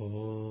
Oh.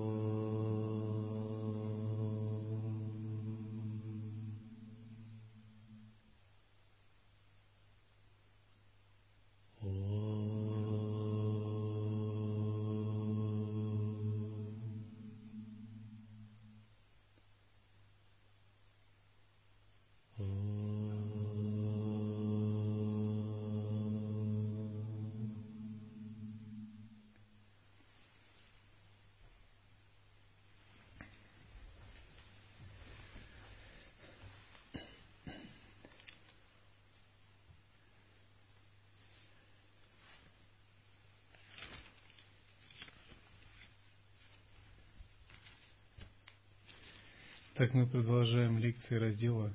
Так мы продолжаем лекции раздела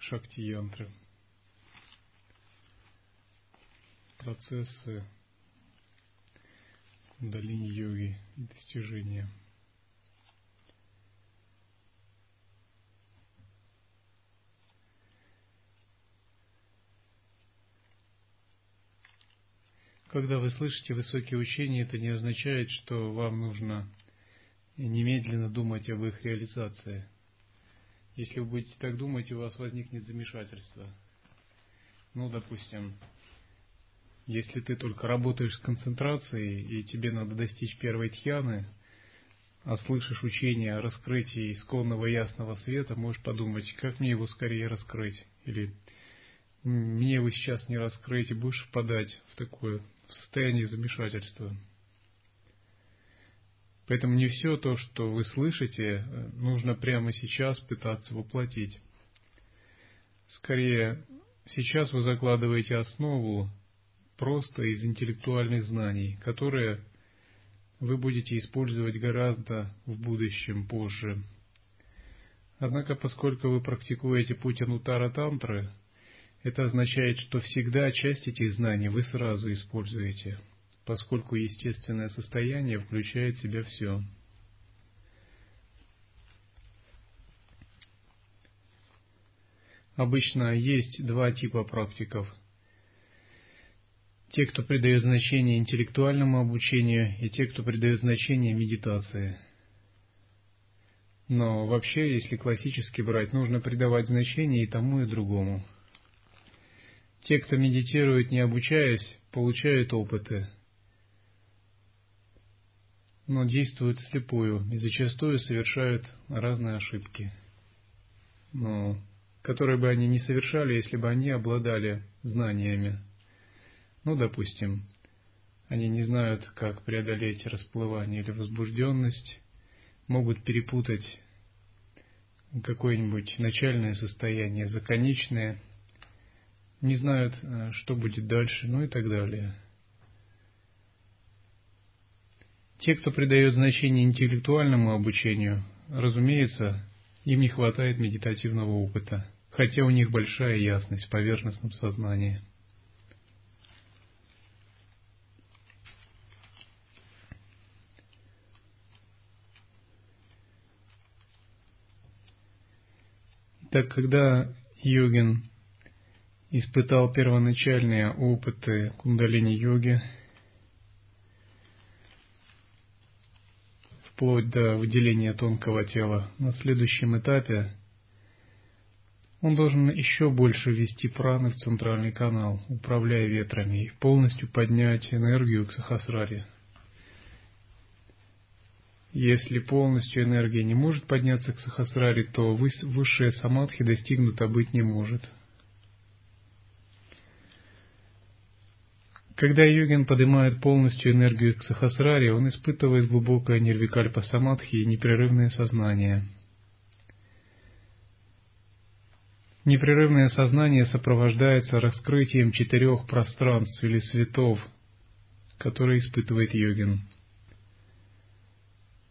Шакти Янтры. Процессы кундалини йоги и достижения. Когда вы слышите высокие учения, это не означает, что вам нужно немедленно думать об их реализации. Если вы будете так думать, у вас возникнет замешательство. Ну, допустим, если ты только работаешь с концентрацией, и тебе надо достичь первой тьяны, а слышишь учение о раскрытии исконного ясного света, можешь подумать, как мне его скорее раскрыть. Или мне его сейчас не раскрыть, и будешь впадать в такое состояние замешательства. Поэтому не все то, что вы слышите, нужно прямо сейчас пытаться воплотить. Скорее, сейчас вы закладываете основу просто из интеллектуальных знаний, которые вы будете использовать гораздо в будущем позже. Однако, поскольку вы практикуете путь Анутара Тантры, это означает, что всегда часть этих знаний вы сразу используете – поскольку естественное состояние включает в себя все. Обычно есть два типа практиков. Те, кто придает значение интеллектуальному обучению, и те, кто придает значение медитации. Но вообще, если классически брать, нужно придавать значение и тому, и другому. Те, кто медитирует, не обучаясь, получают опыты – но действуют слепую и зачастую совершают разные ошибки, но которые бы они не совершали, если бы они обладали знаниями. Ну, допустим, они не знают, как преодолеть расплывание или возбужденность, могут перепутать какое-нибудь начальное состояние за конечное, не знают, э, что будет дальше, ну и так далее – Те, кто придает значение интеллектуальному обучению, разумеется, им не хватает медитативного опыта, хотя у них большая ясность в поверхностном сознании. Так, когда йогин испытал первоначальные опыты кундалини-йоги, вплоть до выделения тонкого тела. На следующем этапе он должен еще больше ввести праны в центральный канал, управляя ветрами, и полностью поднять энергию к сахасраре. Если полностью энергия не может подняться к сахасраре, то высшая самадхи достигнута быть не может – Когда йогин поднимает полностью энергию к сахасраре, он испытывает глубокое нирвикальпа самадхи и непрерывное сознание. Непрерывное сознание сопровождается раскрытием четырех пространств или светов, которые испытывает йогин.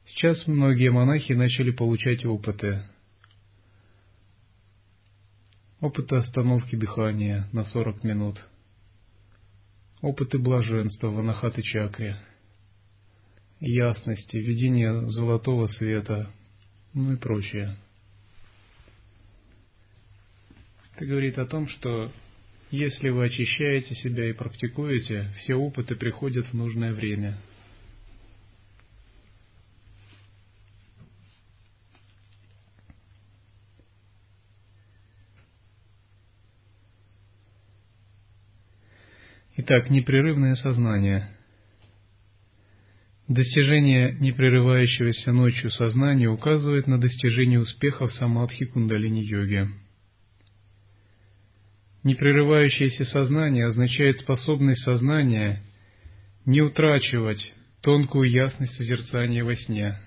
Сейчас многие монахи начали получать опыты. Опыты остановки дыхания на 40 минут – опыты блаженства в анахаты чакре, ясности, видение золотого света, ну и прочее. Это говорит о том, что если вы очищаете себя и практикуете, все опыты приходят в нужное время. Итак, непрерывное сознание. Достижение непрерывающегося ночью сознания указывает на достижение успеха в самадхи кундалини-йоге. Непрерывающееся сознание означает способность сознания не утрачивать тонкую ясность созерцания во сне.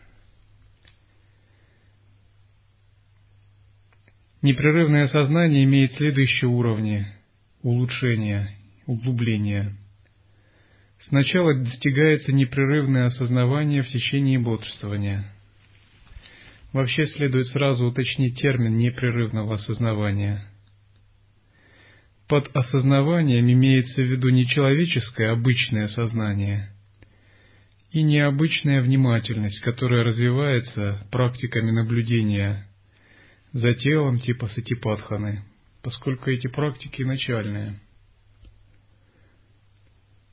Непрерывное сознание имеет следующие уровни улучшения, углубления. Сначала достигается непрерывное осознавание в течение бодрствования. Вообще следует сразу уточнить термин непрерывного осознавания. Под осознаванием имеется в виду не человеческое обычное сознание и необычная внимательность, которая развивается практиками наблюдения за телом типа сатипатханы, поскольку эти практики начальные.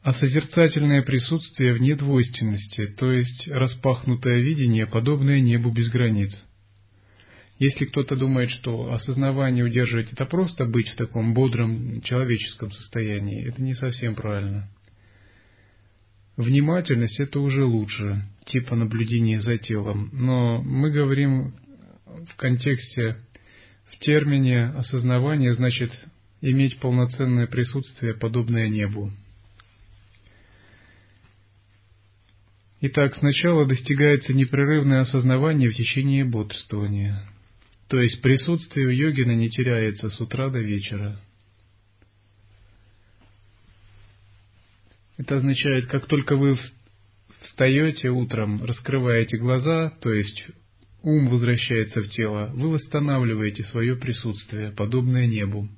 А созерцательное присутствие в недвойственности, то есть распахнутое видение, подобное небу без границ – если кто-то думает, что осознавание удерживать это просто быть в таком бодром человеческом состоянии, это не совсем правильно. Внимательность это уже лучше, типа наблюдения за телом, но мы говорим в контексте, в термине осознавание значит иметь полноценное присутствие, подобное небу. Итак, сначала достигается непрерывное осознавание в течение бодрствования. То есть присутствие у йогина не теряется с утра до вечера. Это означает, как только вы встаете утром, раскрываете глаза, то есть ум возвращается в тело, вы восстанавливаете свое присутствие, подобное небу.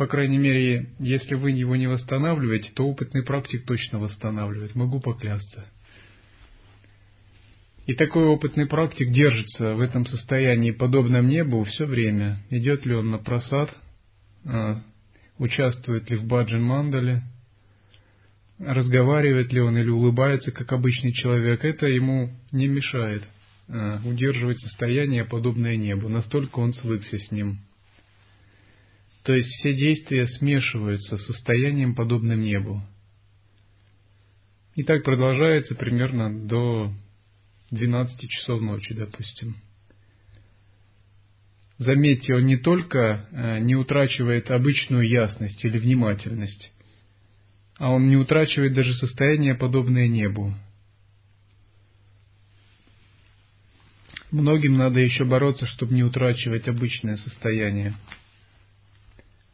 По крайней мере, если вы его не восстанавливаете, то опытный практик точно восстанавливает, могу поклясться. И такой опытный практик держится в этом состоянии, подобном небу, все время. Идет ли он на просад, а, участвует ли в баджан мандале, разговаривает ли он или улыбается, как обычный человек, это ему не мешает а, удерживать состояние, подобное небу. Настолько он свыкся с ним. То есть все действия смешиваются с состоянием, подобным небу. И так продолжается примерно до 12 часов ночи, допустим. Заметьте, он не только э, не утрачивает обычную ясность или внимательность, а он не утрачивает даже состояние, подобное небу. Многим надо еще бороться, чтобы не утрачивать обычное состояние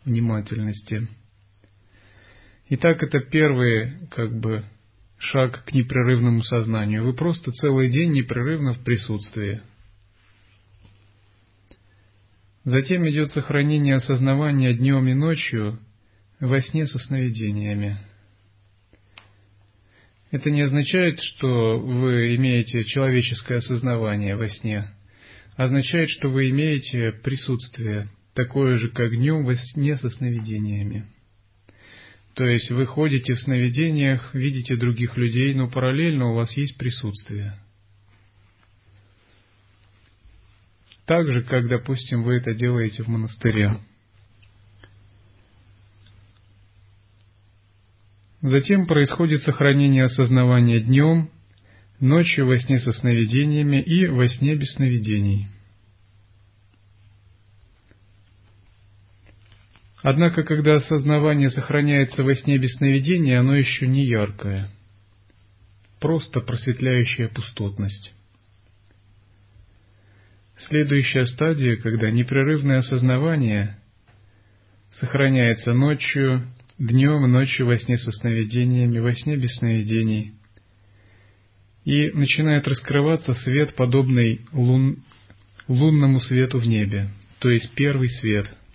внимательности. Итак, это первый, как бы, шаг к непрерывному сознанию. Вы просто целый день непрерывно в присутствии. Затем идет сохранение осознавания днем и ночью во сне со сновидениями. Это не означает, что вы имеете человеческое осознавание во сне. Означает, что вы имеете присутствие, такое же, как днем во сне со сновидениями. То есть вы ходите в сновидениях, видите других людей, но параллельно у вас есть присутствие. Так же, как, допустим, вы это делаете в монастыре. Затем происходит сохранение осознавания днем, ночью во сне со сновидениями и во сне без сновидений – Однако, когда осознавание сохраняется во сне без сновидения, оно еще не яркое, просто просветляющая пустотность. Следующая стадия, когда непрерывное осознавание сохраняется ночью, днем, ночью во сне со сновидениями, во сне без сновидений, и начинает раскрываться свет, подобный лун, лунному свету в небе, то есть первый свет –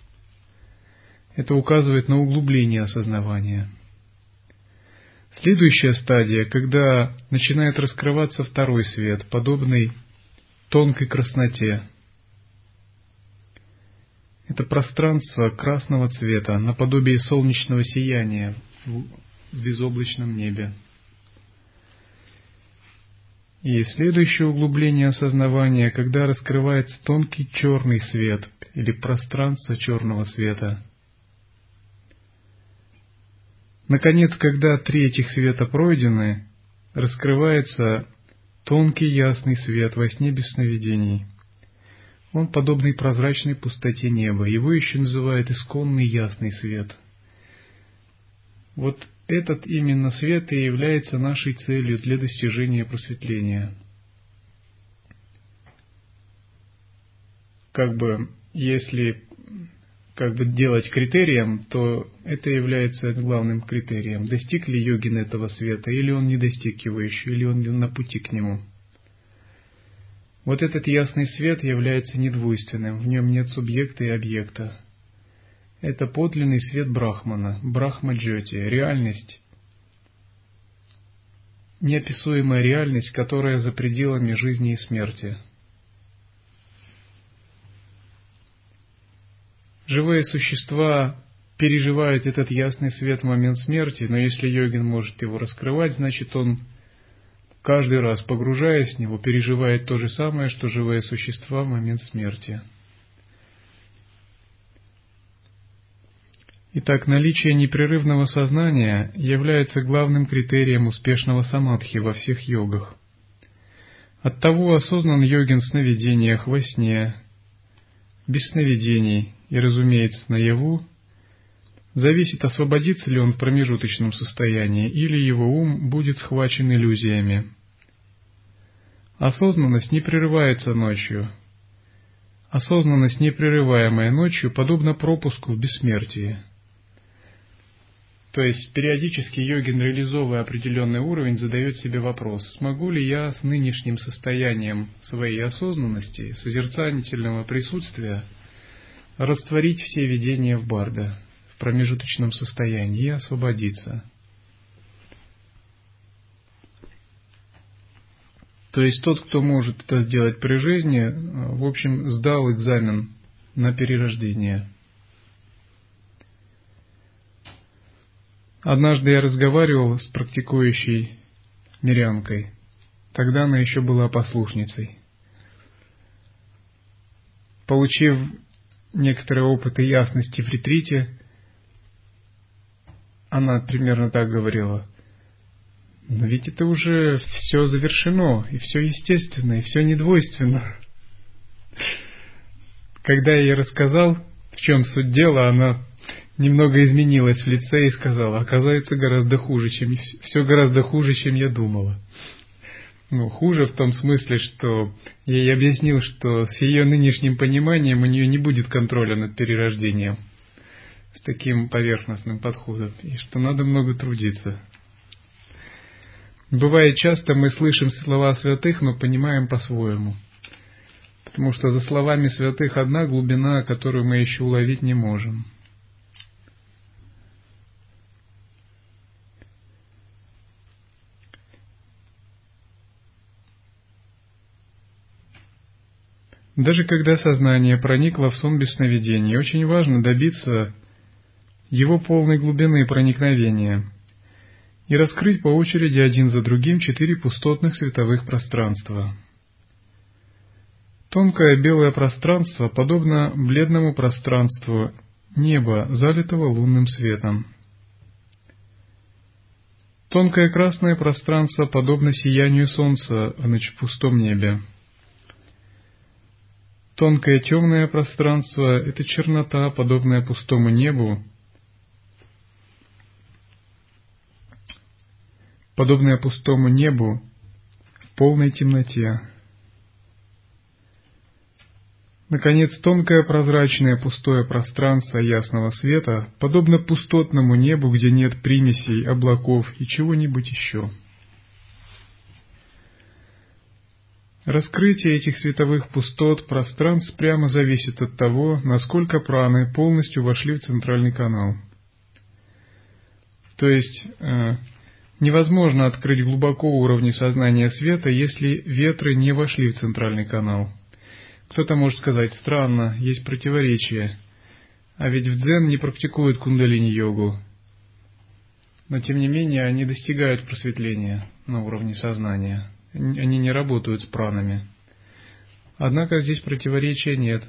это указывает на углубление осознавания. Следующая стадия, когда начинает раскрываться второй свет, подобный тонкой красноте. Это пространство красного цвета, наподобие солнечного сияния в безоблачном небе. И следующее углубление осознавания, когда раскрывается тонкий черный свет или пространство черного света – Наконец, когда три этих света пройдены, раскрывается тонкий ясный свет во сне без сновидений. Он подобный прозрачной пустоте неба. Его еще называют исконный ясный свет. Вот этот именно свет и является нашей целью для достижения просветления. Как бы, если как бы делать критерием, то это является главным критерием. Достиг ли йогин этого света, или он не достиг его еще, или он на пути к нему. Вот этот ясный свет является недвойственным, в нем нет субъекта и объекта. Это подлинный свет Брахмана, Брахма-джоти, реальность, неописуемая реальность, которая за пределами жизни и смерти – Живые существа переживают этот ясный свет в момент смерти, но если йогин может его раскрывать, значит он каждый раз, погружаясь в него, переживает то же самое, что живые существа в момент смерти. Итак, наличие непрерывного сознания является главным критерием успешного самадхи во всех йогах. Оттого осознан йогин в сновидениях, во сне, без сновидений, и, разумеется, наяву, зависит, освободится ли он в промежуточном состоянии или его ум будет схвачен иллюзиями. Осознанность не прерывается ночью. Осознанность, непрерываемая ночью, подобна пропуску в бессмертии. То есть периодически йогин, реализовывая определенный уровень, задает себе вопрос, смогу ли я с нынешним состоянием своей осознанности, созерцательного присутствия – растворить все видения в барда в промежуточном состоянии и освободиться. То есть тот, кто может это сделать при жизни, в общем, сдал экзамен на перерождение. Однажды я разговаривал с практикующей мирянкой. Тогда она еще была послушницей. Получив некоторые опыты ясности в ретрите, она примерно так говорила. Но ведь это уже все завершено, и все естественно, и все недвойственно. Когда я ей рассказал, в чем суть дела, она немного изменилась в лице и сказала, оказывается, гораздо хуже, чем все гораздо хуже, чем я думала ну, хуже в том смысле, что я ей объяснил, что с ее нынешним пониманием у нее не будет контроля над перерождением с таким поверхностным подходом, и что надо много трудиться. Бывает часто мы слышим слова святых, но понимаем по-своему. Потому что за словами святых одна глубина, которую мы еще уловить не можем – Даже когда сознание проникло в сон без сновидений, очень важно добиться его полной глубины проникновения и раскрыть по очереди один за другим четыре пустотных световых пространства. Тонкое белое пространство подобно бледному пространству неба, залитого лунным светом. Тонкое красное пространство подобно сиянию солнца в ночь пустом небе. Тонкое темное пространство — это чернота, подобная пустому небу, подобная пустому небу в полной темноте. Наконец, тонкое прозрачное пустое пространство ясного света подобно пустотному небу, где нет примесей, облаков и чего-нибудь еще. Раскрытие этих световых пустот пространств прямо зависит от того, насколько праны полностью вошли в центральный канал. То есть э, невозможно открыть глубоко уровни сознания света, если ветры не вошли в центральный канал. Кто-то может сказать, странно, есть противоречие. А ведь в дзен не практикуют кундалини-йогу. Но тем не менее они достигают просветления на уровне сознания они не работают с пранами. Однако здесь противоречия нет,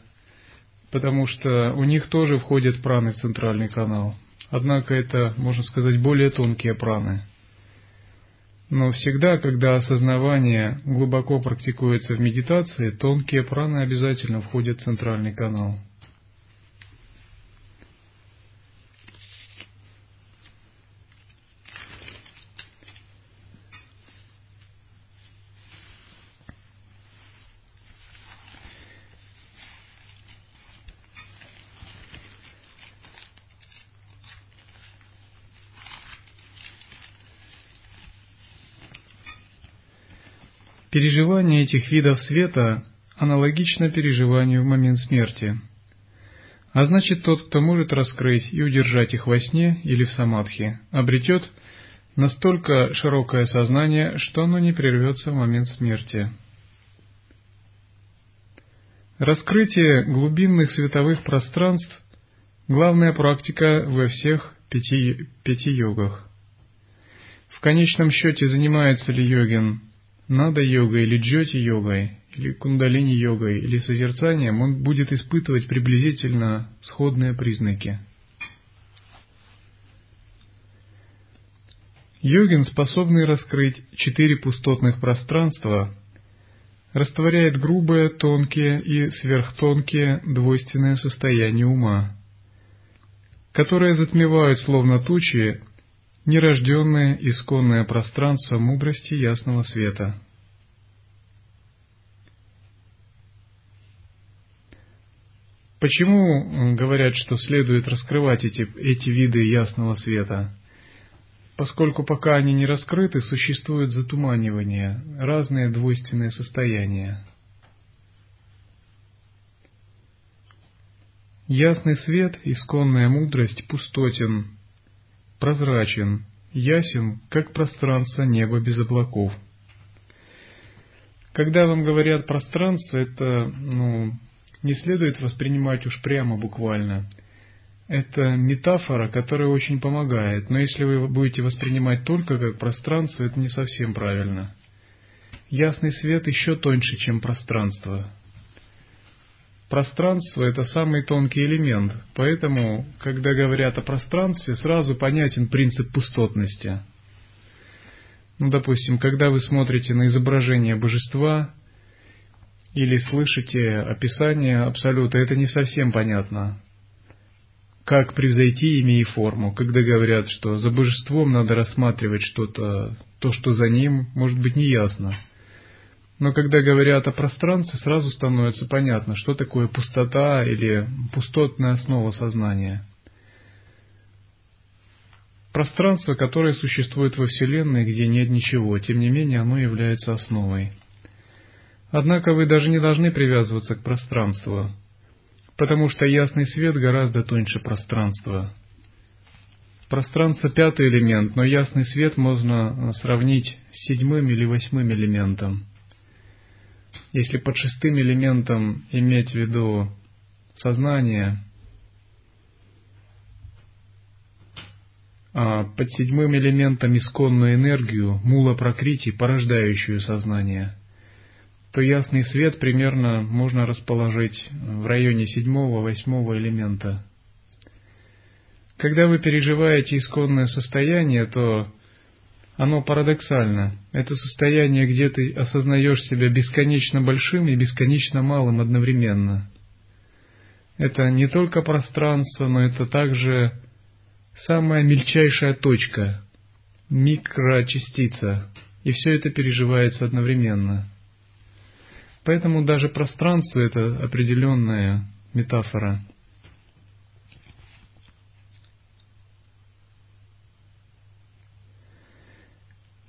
потому что у них тоже входят праны в центральный канал. однако это, можно сказать, более тонкие праны. Но всегда, когда осознавание глубоко практикуется в медитации, тонкие праны обязательно входят в центральный канал – Переживание этих видов света аналогично переживанию в момент смерти. А значит, тот, кто может раскрыть и удержать их во сне или в самадхи, обретет настолько широкое сознание, что оно не прервется в момент смерти. Раскрытие глубинных световых пространств – главная практика во всех пяти, пяти йогах. В конечном счете, занимается ли йогин нада-йогой или джоти-йогой, или кундалини-йогой, или созерцанием, он будет испытывать приблизительно сходные признаки. Йогин, способный раскрыть четыре пустотных пространства, растворяет грубые, тонкие и сверхтонкие двойственные состояния ума, которые затмевают словно тучи нерожденное исконное пространство мудрости ясного света. Почему говорят, что следует раскрывать эти, эти виды ясного света? Поскольку пока они не раскрыты, существует затуманивание, разные двойственные состояния. Ясный свет, исконная мудрость пустотен, прозрачен, ясен, как пространство неба без облаков. Когда вам говорят пространство, это ну, не следует воспринимать уж прямо буквально. Это метафора, которая очень помогает, но если вы будете воспринимать только как пространство, это не совсем правильно. Ясный свет еще тоньше, чем пространство. Пространство – это самый тонкий элемент, поэтому, когда говорят о пространстве, сразу понятен принцип пустотности. Ну, допустим, когда вы смотрите на изображение божества или слышите описание Абсолюта, это не совсем понятно. Как превзойти имя и форму, когда говорят, что за божеством надо рассматривать что-то, то, что за ним, может быть неясно. Но когда говорят о пространстве, сразу становится понятно, что такое пустота или пустотная основа сознания. Пространство, которое существует во Вселенной, где нет ничего, тем не менее оно является основой. Однако вы даже не должны привязываться к пространству, потому что ясный свет гораздо тоньше пространства. Пространство – пятый элемент, но ясный свет можно сравнить с седьмым или восьмым элементом – если под шестым элементом иметь в виду сознание, а под седьмым элементом исконную энергию, мула прокрити, порождающую сознание, то ясный свет примерно можно расположить в районе седьмого-восьмого элемента. Когда вы переживаете исконное состояние, то оно парадоксально. Это состояние, где ты осознаешь себя бесконечно большим и бесконечно малым одновременно. Это не только пространство, но это также самая мельчайшая точка, микрочастица, и все это переживается одновременно. Поэтому даже пространство – это определенная метафора –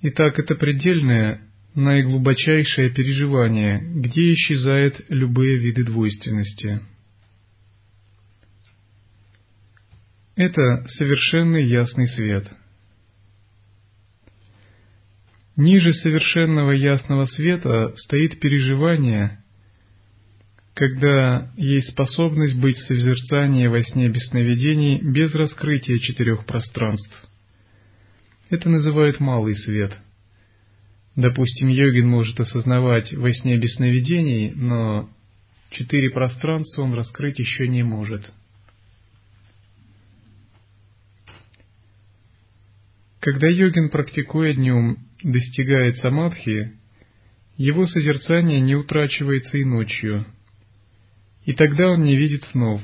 Итак, это предельное, наиглубочайшее переживание, где исчезают любые виды двойственности. Это совершенный ясный свет. Ниже совершенного ясного света стоит переживание, когда есть способность быть в созерцании во сне без сновидений без раскрытия четырех пространств – это называют малый свет. Допустим, йогин может осознавать во сне без сновидений, но четыре пространства он раскрыть еще не может. Когда йогин, практикуя днем, достигает самадхи, его созерцание не утрачивается и ночью, и тогда он не видит снов,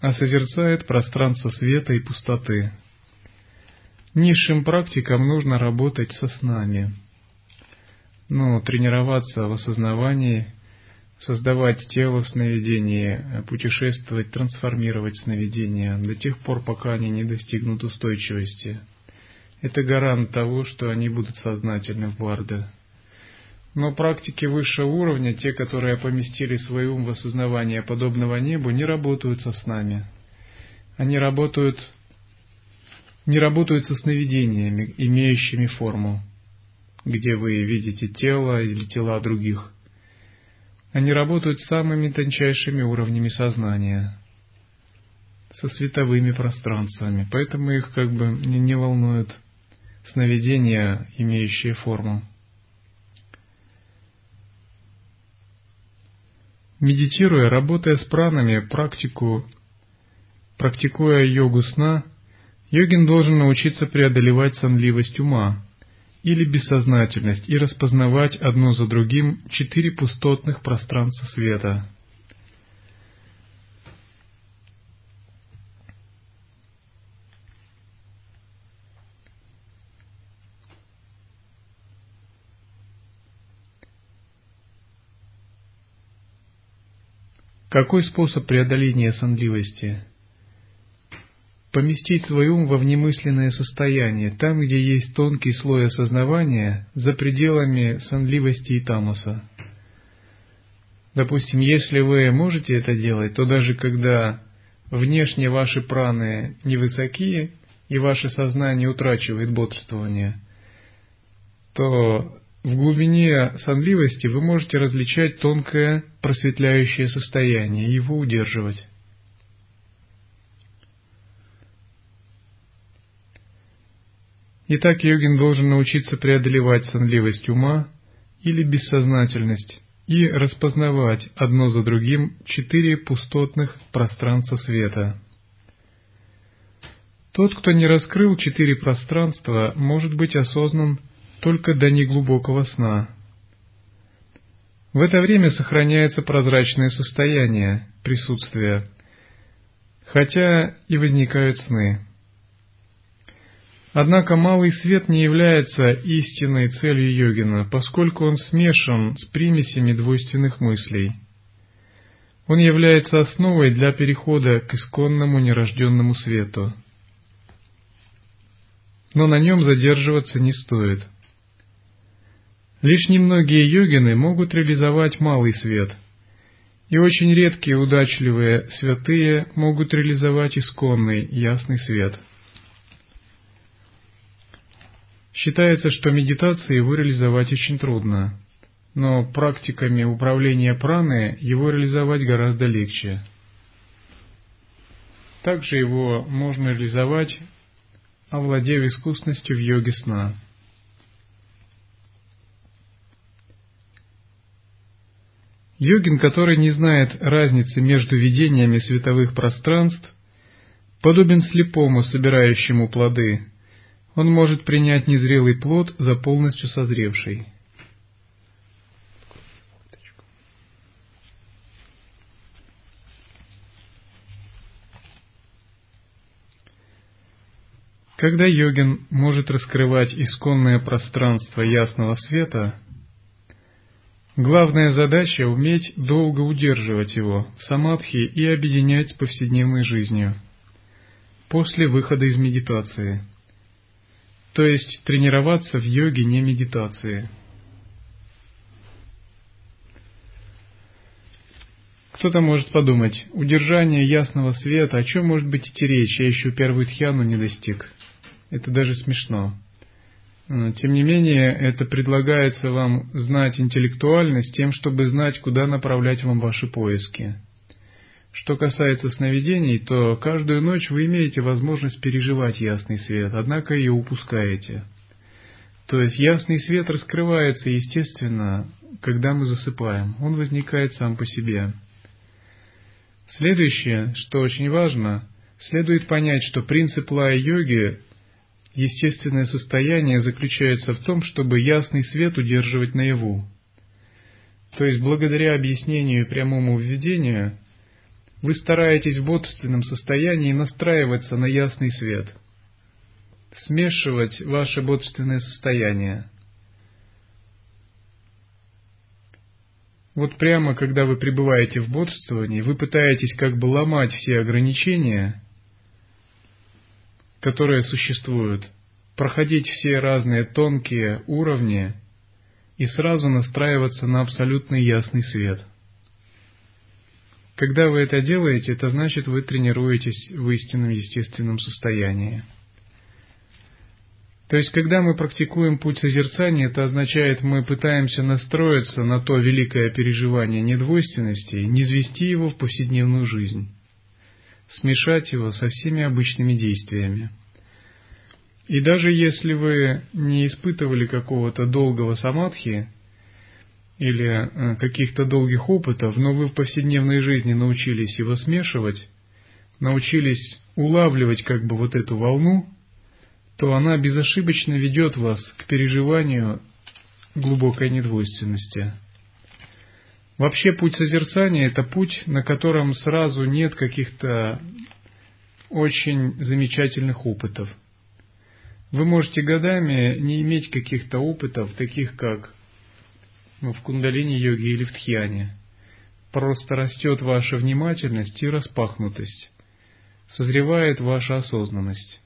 а созерцает пространство света и пустоты. Низшим практикам нужно работать со снами, но тренироваться в осознавании, создавать тело в сновидении, путешествовать, трансформировать сновидения до тех пор, пока они не достигнут устойчивости. Это гарант того, что они будут сознательны в Барда. Но практики высшего уровня, те, которые поместили свой ум в осознавание подобного небу, не работают со снами. Они работают, не работают со сновидениями, имеющими форму, где вы видите тело или тела других. Они работают самыми тончайшими уровнями сознания, со световыми пространствами, поэтому их как бы не, не волнуют сновидения, имеющие форму. Медитируя, работая с пранами, практику, практикуя йогу сна, йогин должен научиться преодолевать сонливость ума или бессознательность и распознавать одно за другим четыре пустотных пространства света – Какой способ преодоления сонливости? Поместить свой ум во внемысленное состояние, там, где есть тонкий слой осознавания, за пределами сонливости и тамоса. Допустим, если вы можете это делать, то даже когда внешне ваши праны невысокие и ваше сознание утрачивает бодрствование, то в глубине сонливости вы можете различать тонкое просветляющее состояние и его удерживать. Итак, йогин должен научиться преодолевать сонливость ума или бессознательность и распознавать одно за другим четыре пустотных пространства света. Тот, кто не раскрыл четыре пространства, может быть осознан только до неглубокого сна. В это время сохраняется прозрачное состояние присутствия, хотя и возникают сны. Однако малый свет не является истинной целью йогина, поскольку он смешан с примесями двойственных мыслей. Он является основой для перехода к исконному нерожденному свету. Но на нем задерживаться не стоит – Лишь немногие йогины могут реализовать малый свет, и очень редкие удачливые святые могут реализовать исконный ясный свет. Считается, что медитацией его реализовать очень трудно, но практиками управления праны его реализовать гораздо легче. Также его можно реализовать, овладев искусностью в йоге сна – Йогин, который не знает разницы между видениями световых пространств, подобен слепому, собирающему плоды. Он может принять незрелый плод за полностью созревший. Когда йогин может раскрывать исконное пространство ясного света, Главная задача – уметь долго удерживать его в самадхи и объединять с повседневной жизнью после выхода из медитации, то есть тренироваться в йоге не медитации. Кто-то может подумать, удержание ясного света, о чем может быть идти речь, я еще первую тхьяну не достиг. Это даже смешно. Э, тем не менее, это предлагается вам знать интеллектуально с тем, чтобы знать, куда направлять вам ваши поиски. Что касается сновидений, то каждую ночь вы имеете возможность переживать ясный свет, однако ее упускаете. То есть ясный свет раскрывается естественно, когда мы засыпаем, он возникает сам по себе. Следующее, что очень важно, следует понять, что принцип лая-йоги естественное состояние заключается в том, чтобы ясный свет удерживать наяву. То есть, благодаря объяснению и прямому введению, вы стараетесь в бодрственном состоянии настраиваться на ясный свет, смешивать ваше бодрственное состояние. Вот прямо, когда вы пребываете в бодрствовании, вы пытаетесь как бы ломать все ограничения, которые существуют, проходить все разные тонкие уровни и сразу настраиваться на абсолютный ясный свет. Когда вы это делаете, это значит, вы тренируетесь в истинном естественном состоянии. То есть, когда мы практикуем путь созерцания, это означает, мы пытаемся настроиться на то великое переживание недвойственности, не звести его в повседневную жизнь, смешать его со всеми обычными действиями. И даже если вы не испытывали какого-то долгого самадхи или э, каких-то долгих опытов, но вы в повседневной жизни научились его смешивать, научились улавливать как бы вот эту волну, то она безошибочно ведет вас к переживанию глубокой недвойственности. Вообще путь созерцания – это путь, на котором сразу нет каких-то очень замечательных опытов. Вы можете годами не иметь каких-то опытов, таких как в кундалини-йоге или в тхьяне. Просто растет ваша внимательность и распахнутость, созревает ваша осознанность.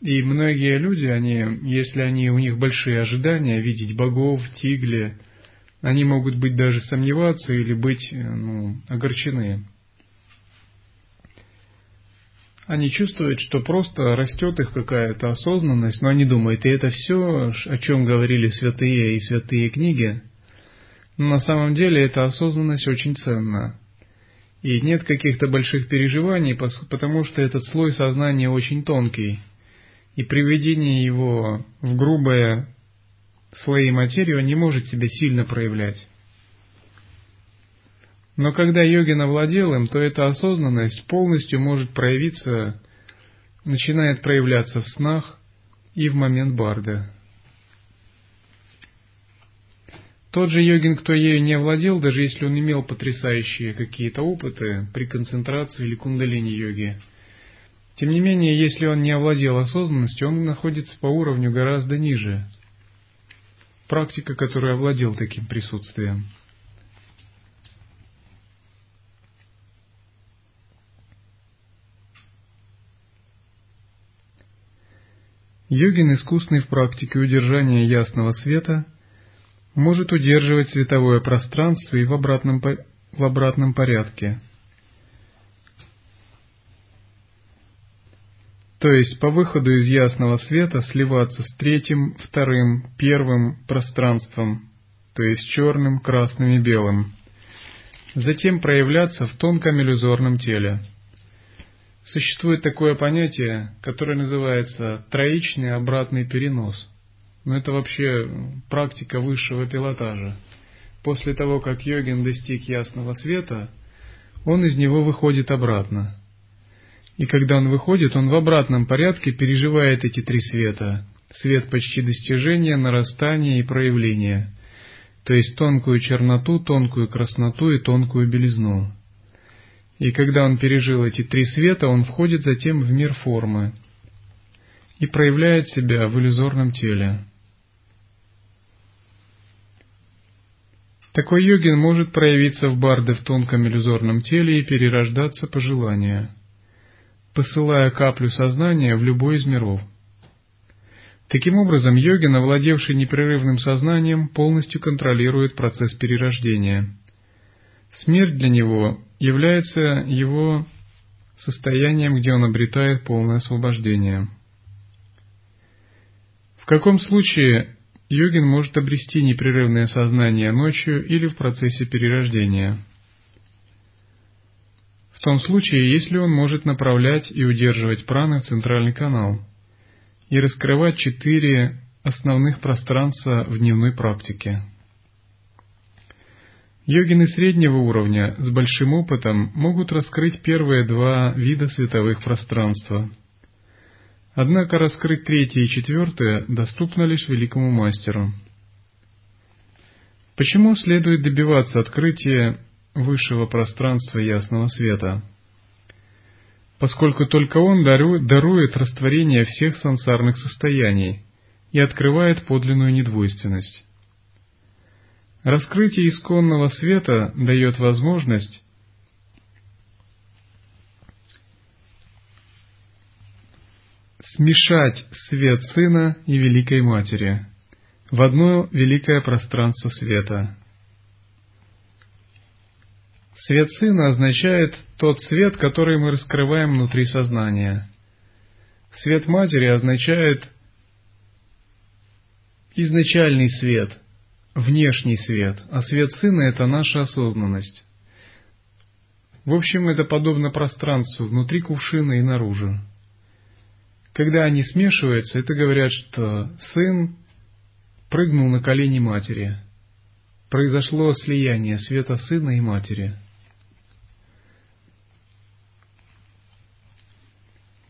И многие люди, они, если они, у них большие ожидания видеть богов, тигли, они могут быть даже сомневаться или быть э, ну, огорчены. Они чувствуют, что просто растет их какая-то осознанность, но они думают, и это все, о чем говорили святые и святые книги, но на самом деле эта осознанность очень ценна. И нет каких-то больших переживаний, потому что этот слой сознания очень тонкий – и приведение его в грубые слои материи он не может себя сильно проявлять. Но когда йогин овладел им, то эта осознанность полностью может проявиться, начинает проявляться в снах и в момент барда. Тот же йогин, кто ею не овладел, даже если он имел потрясающие какие-то опыты при концентрации или кундалини-йоге, тем не менее, если он не овладел осознанностью, он находится по уровню гораздо ниже. Практика, который овладел таким присутствием. Йогин, искусный в практике удержания ясного света, может удерживать световое пространство и в обратном, в обратном порядке – то есть по выходу из ясного света сливаться с третьим, вторым, первым пространством, то есть черным, красным и белым. Затем проявляться в тонком иллюзорном теле. Существует такое понятие, которое называется троичный обратный перенос. Но это вообще практика высшего пилотажа. После того, как йогин достиг ясного света, он из него выходит обратно – и когда он выходит, он в обратном порядке переживает эти три света. Свет почти достижения, нарастания и проявления. То есть тонкую черноту, тонкую красноту и тонкую белизну. И когда он пережил эти три света, он входит затем в мир формы и проявляет себя в иллюзорном теле. Такой йогин может проявиться в барде в тонком иллюзорном теле и перерождаться по желанию посылая каплю сознания в любой из миров. Таким образом, йогин, овладевший непрерывным сознанием, полностью контролирует процесс перерождения. Смерть для него является его состоянием, где он обретает полное освобождение. В каком случае йогин может обрести непрерывное сознание ночью или в процессе перерождения – том случае, если он может направлять и удерживать праны в центральный канал и раскрывать четыре основных пространства в дневной практике. Йогины среднего уровня с большим опытом могут раскрыть первые два вида световых пространства. Однако раскрыть третье и четвертое доступно лишь великому мастеру. Почему следует добиваться открытия высшего пространства ясного света? Поскольку только он дарует растворение всех сансарных состояний и открывает подлинную недвойственность. Раскрытие исконного света дает возможность смешать свет Сына и Великой Матери в одно великое пространство света. Свет Сына означает тот свет, который мы раскрываем внутри сознания. Свет Матери означает изначальный свет, внешний свет, а свет Сына – это наша осознанность. В общем, это подобно пространству внутри кувшина и наружу. Когда они смешиваются, это говорят, что сын прыгнул на колени матери. Произошло слияние света сына и матери.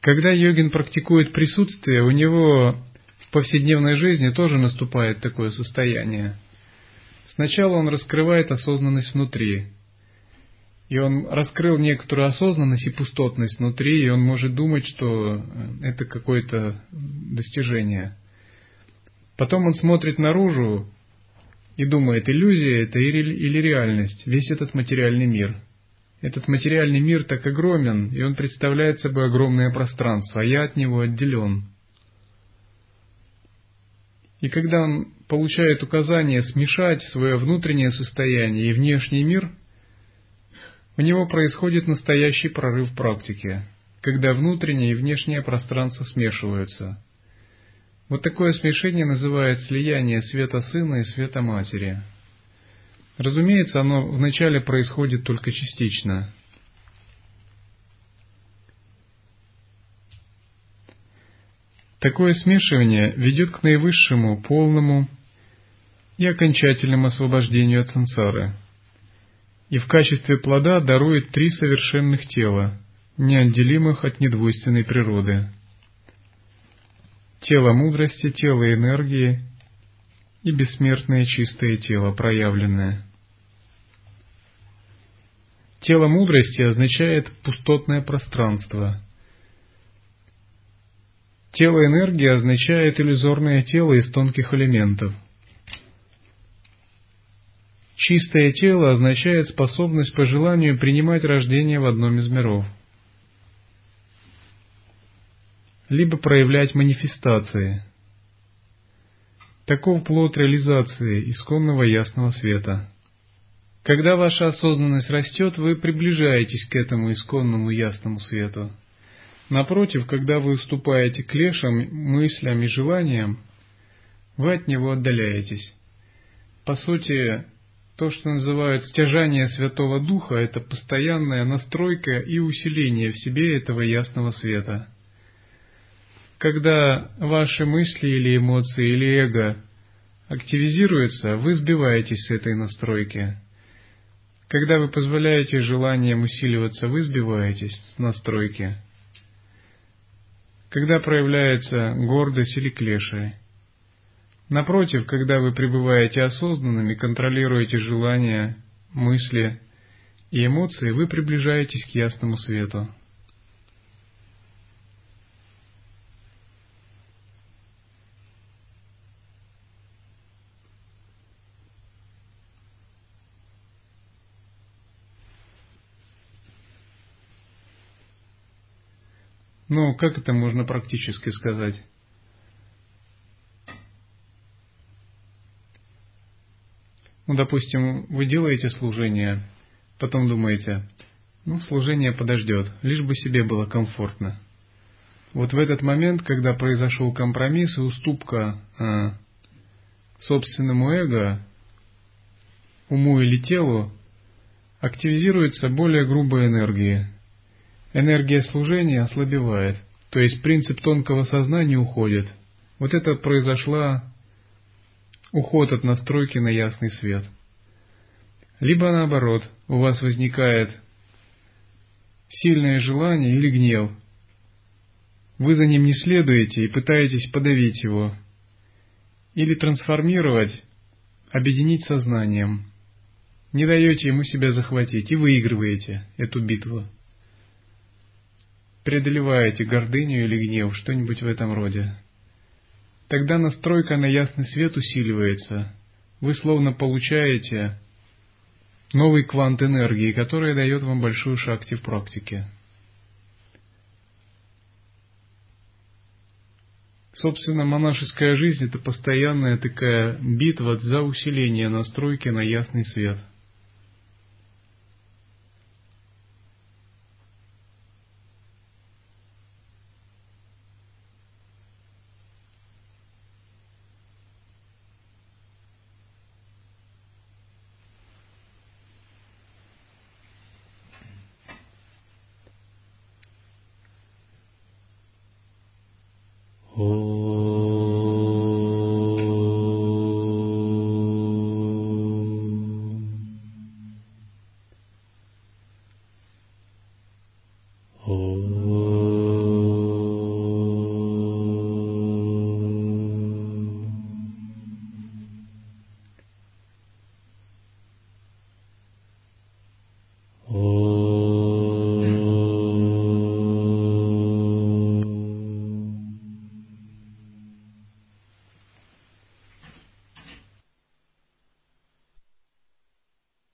Когда йогин практикует присутствие, у него в повседневной жизни тоже наступает такое состояние. Сначала он раскрывает осознанность внутри, и он раскрыл некоторую осознанность и пустотность внутри, и он может думать, что э, это какое-то достижение. Потом он смотрит наружу и думает, иллюзия это или реальность, весь этот материальный мир. Этот материальный мир так огромен, и он представляет собой огромное пространство, а я от него отделен. И когда он получает указание смешать свое внутреннее состояние и внешний мир – у него происходит настоящий прорыв в практике, когда внутреннее и внешнее пространство смешиваются. Вот такое смешение называют слияние света Сына и света Матери. Разумеется, оно вначале происходит только частично. Такое смешивание ведет к наивысшему, полному и окончательному освобождению от сансары – и в качестве плода дарует три совершенных тела, неотделимых от недвойственной природы. Тело мудрости, тело энергии и бессмертное чистое тело, проявленное. Тело мудрости означает пустотное пространство. Тело энергии означает иллюзорное тело из тонких элементов. Чистое тело означает способность по желанию принимать рождение в одном из миров, либо проявлять манифестации. Таков плод реализации исконного ясного света. Когда ваша осознанность растет, вы приближаетесь к этому исконному ясному свету. Напротив, когда вы уступаете клешам, мыслям и желаниям, вы от него отдаляетесь. По сути, то, что называют стяжание Святого Духа, это постоянная настройка и усиление в себе этого ясного света. Когда ваши мысли или эмоции или эго активизируются, вы сбиваетесь с этой настройки. Когда вы позволяете желаниям усиливаться, вы сбиваетесь с настройки. Когда проявляется гордость или клеши, Напротив, когда вы пребываете осознанными, контролируете желания, мысли и эмоции, вы приближаетесь к ясному свету. Ну, как это можно практически сказать? Ну, допустим, вы делаете служение, потом думаете, ну, служение подождет, лишь бы себе было комфортно. Вот в этот момент, когда произошел компромисс и уступка э, собственному эго, уму или телу, активизируется более грубая энергия. Энергия служения ослабевает, то есть принцип тонкого сознания уходит. Вот это произошла уход от настройки на ясный свет. Либо наоборот, у вас возникает сильное желание или гнев. вы за ним не следуете и пытаетесь подавить его, или трансформировать, объединить сознанием. Не даете ему себя захватить и выигрываете эту битву. Преодолеваете гордыню или гнев, что-нибудь в этом роде. Тогда настройка на ясный свет усиливается. Вы словно получаете новый квант энергии, который дает вам большую шахте в практике. Собственно, монашеская жизнь – это постоянная такая битва за усиление настройки на ясный свет –